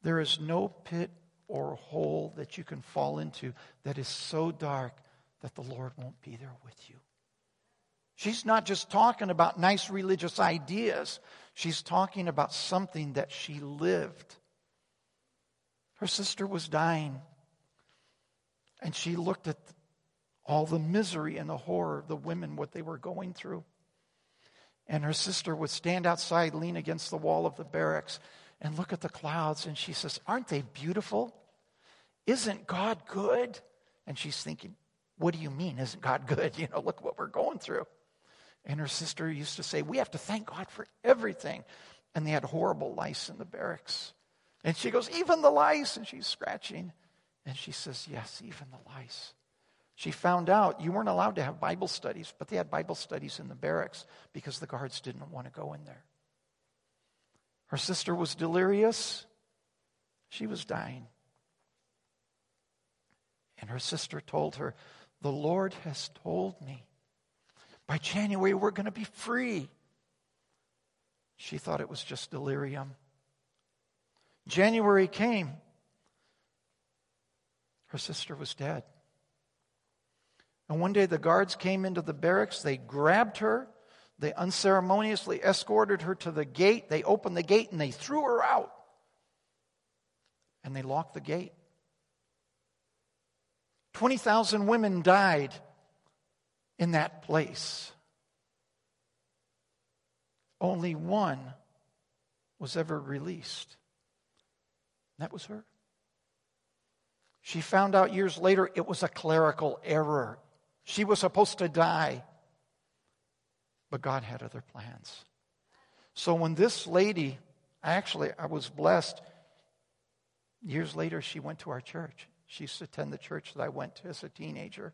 There is no pit or hole that you can fall into that is so dark that the Lord won't be there with you. She's not just talking about nice religious ideas, she's talking about something that she lived. Her sister was dying, and she looked at all the misery and the horror of the women, what they were going through. And her sister would stand outside, lean against the wall of the barracks, and look at the clouds. And she says, Aren't they beautiful? Isn't God good? And she's thinking, What do you mean, isn't God good? You know, look what we're going through. And her sister used to say, We have to thank God for everything. And they had horrible lice in the barracks. And she goes, Even the lice. And she's scratching. And she says, Yes, even the lice. She found out you weren't allowed to have Bible studies, but they had Bible studies in the barracks because the guards didn't want to go in there. Her sister was delirious. She was dying. And her sister told her, The Lord has told me by January we're going to be free. She thought it was just delirium. January came. Her sister was dead. And one day the guards came into the barracks. They grabbed her. They unceremoniously escorted her to the gate. They opened the gate and they threw her out. And they locked the gate. 20,000 women died in that place. Only one was ever released. That was her. She found out years later it was a clerical error. She was supposed to die, but God had other plans. So when this lady, actually, I was blessed. Years later, she went to our church. She used to attend the church that I went to as a teenager.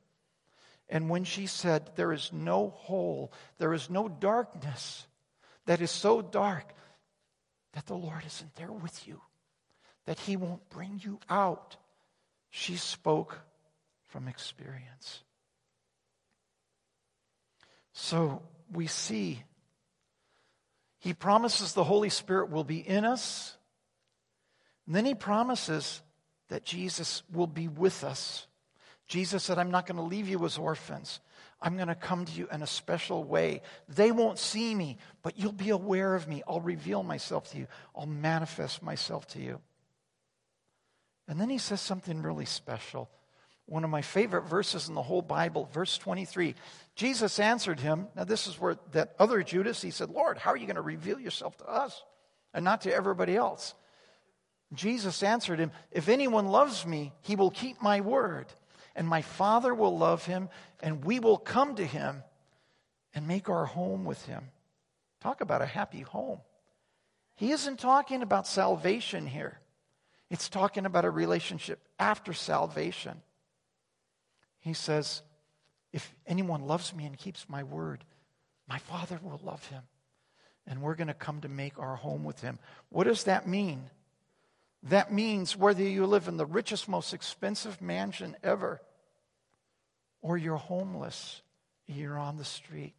And when she said, There is no hole, there is no darkness that is so dark that the Lord isn't there with you, that He won't bring you out, she spoke from experience. So we see He promises the Holy Spirit will be in us. And then He promises that Jesus will be with us. Jesus said, I'm not going to leave you as orphans. I'm going to come to you in a special way. They won't see me, but you'll be aware of me. I'll reveal myself to you, I'll manifest myself to you. And then he says something really special. One of my favorite verses in the whole Bible, verse 23. Jesus answered him. Now, this is where that other Judas, he said, Lord, how are you going to reveal yourself to us and not to everybody else? Jesus answered him, If anyone loves me, he will keep my word and my Father will love him, and we will come to him and make our home with him. Talk about a happy home. He isn't talking about salvation here, it's talking about a relationship after salvation. He says, If anyone loves me and keeps my word, my Father will love him, and we're going to come to make our home with him. What does that mean? That means whether you live in the richest, most expensive mansion ever, or you're homeless, you're on the street,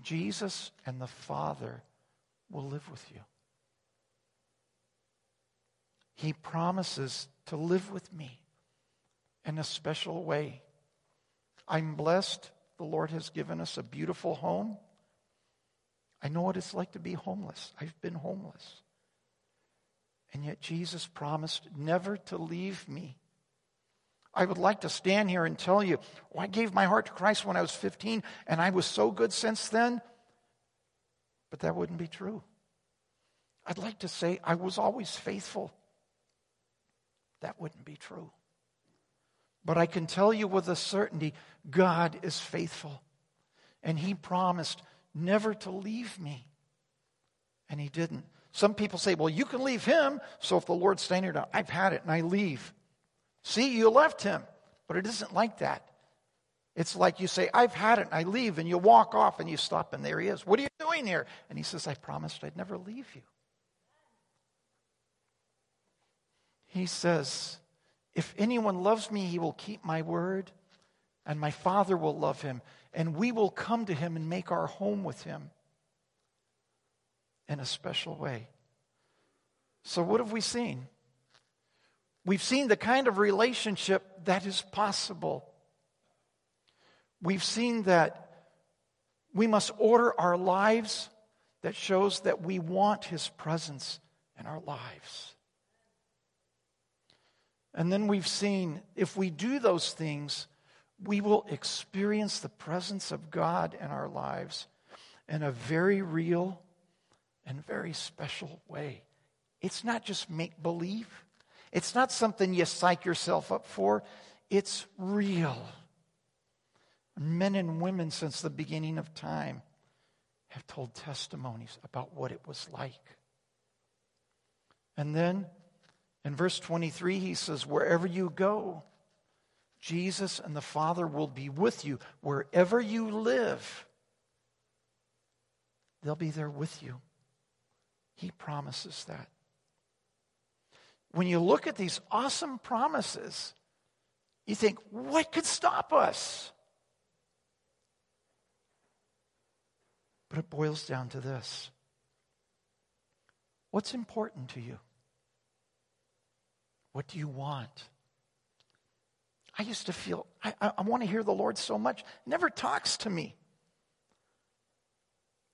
Jesus and the Father will live with you. He promises to live with me in a special way. I'm blessed. The Lord has given us a beautiful home. I know what it's like to be homeless. I've been homeless. And yet Jesus promised never to leave me. I would like to stand here and tell you, oh, I gave my heart to Christ when I was 15 and I was so good since then. But that wouldn't be true. I'd like to say I was always faithful. That wouldn't be true. But I can tell you with a certainty God is faithful. And He promised never to leave me. And He didn't. Some people say, well, you can leave Him, so if the Lord's staying here, I've had it and I leave. See, you left Him. But it isn't like that. It's like you say, I've had it, and I leave, and you walk off and you stop, and there he is. What are you doing here? And he says, I promised I'd never leave you. He says, If anyone loves me, he will keep my word, and my Father will love him, and we will come to him and make our home with him in a special way. So, what have we seen? We've seen the kind of relationship that is possible. We've seen that we must order our lives that shows that we want his presence in our lives. And then we've seen if we do those things, we will experience the presence of God in our lives in a very real and very special way. It's not just make believe, it's not something you psych yourself up for, it's real. Men and women since the beginning of time have told testimonies about what it was like. And then in verse 23, he says, Wherever you go, Jesus and the Father will be with you. Wherever you live, they'll be there with you. He promises that. When you look at these awesome promises, you think, what could stop us? But it boils down to this What's important to you? What do you want? I used to feel, I, I, I want to hear the Lord so much. Never talks to me.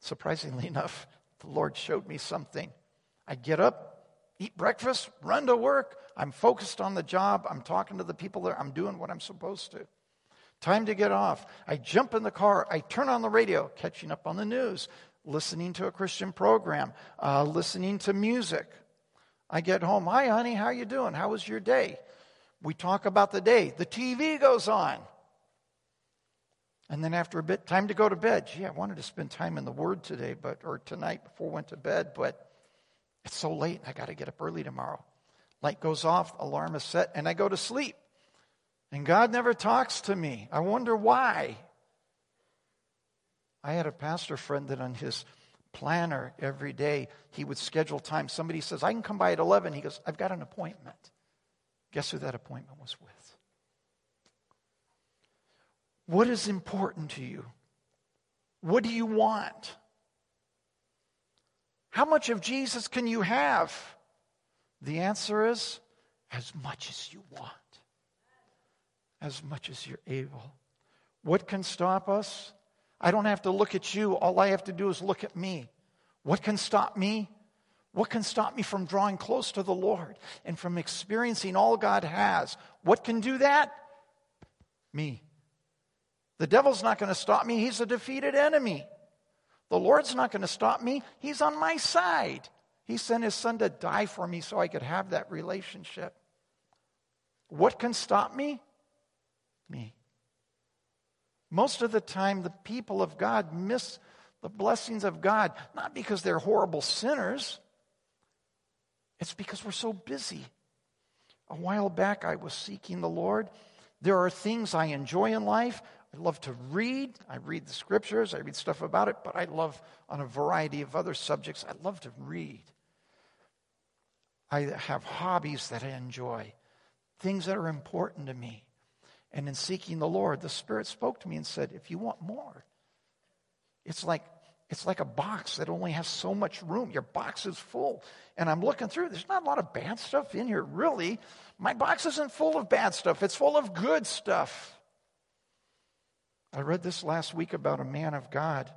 Surprisingly enough, the Lord showed me something. I get up, eat breakfast, run to work. I'm focused on the job. I'm talking to the people there. I'm doing what I'm supposed to. Time to get off. I jump in the car. I turn on the radio, catching up on the news, listening to a Christian program, uh, listening to music. I get home. Hi, honey. How you doing? How was your day? We talk about the day. The TV goes on. And then after a bit, time to go to bed. Gee, I wanted to spend time in the Word today, but or tonight before I went to bed, but it's so late. I got to get up early tomorrow. Light goes off, alarm is set, and I go to sleep. And God never talks to me. I wonder why. I had a pastor friend that on his planner every day, he would schedule time. Somebody says, I can come by at 11. He goes, I've got an appointment. Guess who that appointment was with? What is important to you? What do you want? How much of Jesus can you have? The answer is as much as you want, as much as you're able. What can stop us? I don't have to look at you. All I have to do is look at me. What can stop me? What can stop me from drawing close to the Lord and from experiencing all God has? What can do that? Me. The devil's not going to stop me. He's a defeated enemy. The Lord's not going to stop me. He's on my side. He sent his son to die for me so I could have that relationship. What can stop me? Me. Most of the time, the people of God miss the blessings of God, not because they're horrible sinners, it's because we're so busy. A while back, I was seeking the Lord. There are things I enjoy in life. I love to read. I read the scriptures, I read stuff about it, but I love on a variety of other subjects. I love to read. I have hobbies that I enjoy, things that are important to me. And in seeking the Lord, the Spirit spoke to me and said, If you want more, it's like it's like a box that only has so much room. Your box is full. And I'm looking through, there's not a lot of bad stuff in here, really. My box isn't full of bad stuff, it's full of good stuff. I read this last week about a man of God,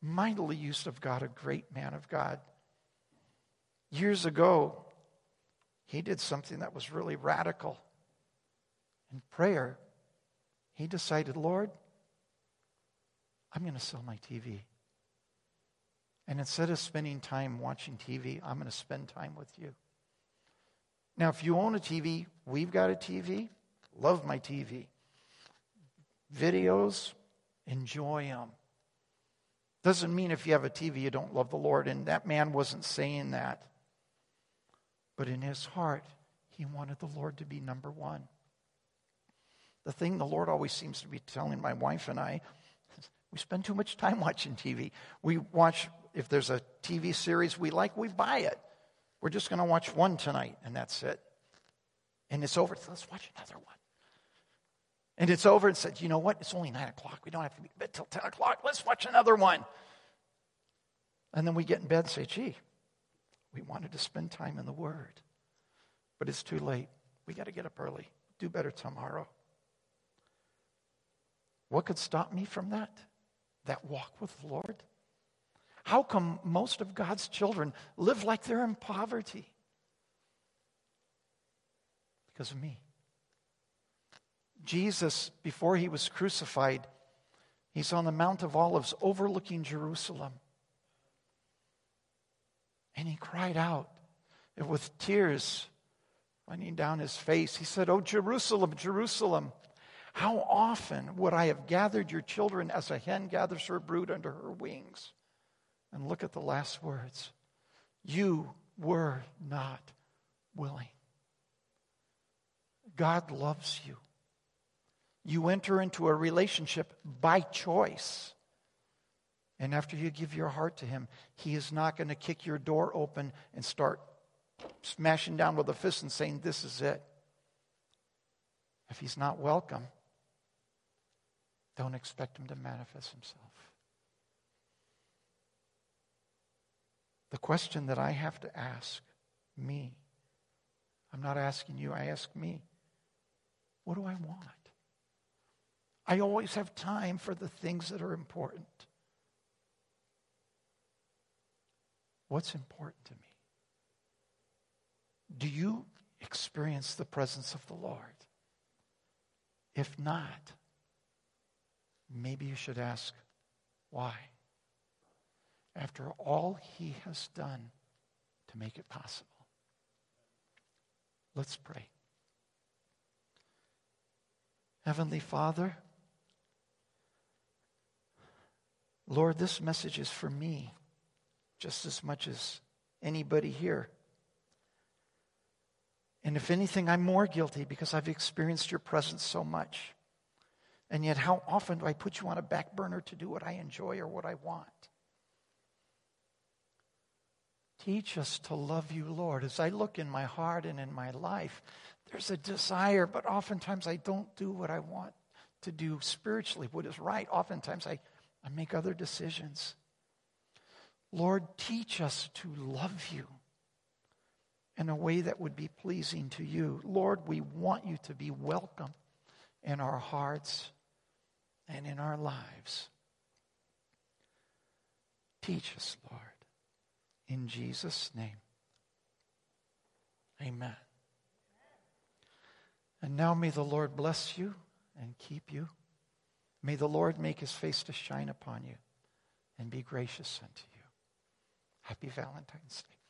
mightily used of God, a great man of God. Years ago, he did something that was really radical. In prayer, he decided, Lord, I'm going to sell my TV. And instead of spending time watching TV, I'm going to spend time with you. Now, if you own a TV, we've got a TV. Love my TV. Videos, enjoy them. Doesn't mean if you have a TV you don't love the Lord. And that man wasn't saying that. But in his heart, he wanted the Lord to be number one. The thing the Lord always seems to be telling my wife and I we spend too much time watching TV. We watch, if there's a TV series we like, we buy it. We're just going to watch one tonight, and that's it. And it's over. Let's watch another one. And it's over and said, you know what? It's only nine o'clock. We don't have to be in bed till 10 o'clock. Let's watch another one. And then we get in bed and say, gee, we wanted to spend time in the Word. But it's too late. We got to get up early. Do better tomorrow. What could stop me from that? that walk with the Lord? How come most of God's children live like they're in poverty? Because of me. Jesus, before he was crucified, he's on the Mount of Olives overlooking Jerusalem. And he cried out with tears running down his face. He said, Oh, Jerusalem, Jerusalem how often would I have gathered your children as a hen gathers her brood under her wings? And look at the last words. You were not willing. God loves you. You enter into a relationship by choice. And after you give your heart to Him, He is not going to kick your door open and start smashing down with a fist and saying, This is it. If He's not welcome, don't expect him to manifest himself. The question that I have to ask me, I'm not asking you, I ask me, what do I want? I always have time for the things that are important. What's important to me? Do you experience the presence of the Lord? If not, maybe you should ask, why? After all he has done to make it possible. Let's pray. Heavenly Father, Lord, this message is for me just as much as anybody here. And if anything, I'm more guilty because I've experienced your presence so much. And yet, how often do I put you on a back burner to do what I enjoy or what I want? Teach us to love you, Lord. As I look in my heart and in my life, there's a desire, but oftentimes I don't do what I want to do spiritually, what is right. Oftentimes I, I make other decisions. Lord, teach us to love you in a way that would be pleasing to you. Lord, we want you to be welcome in our hearts and in our lives. Teach us, Lord, in Jesus' name. Amen. And now may the Lord bless you and keep you. May the Lord make his face to shine upon you and be gracious unto you. Happy Valentine's Day.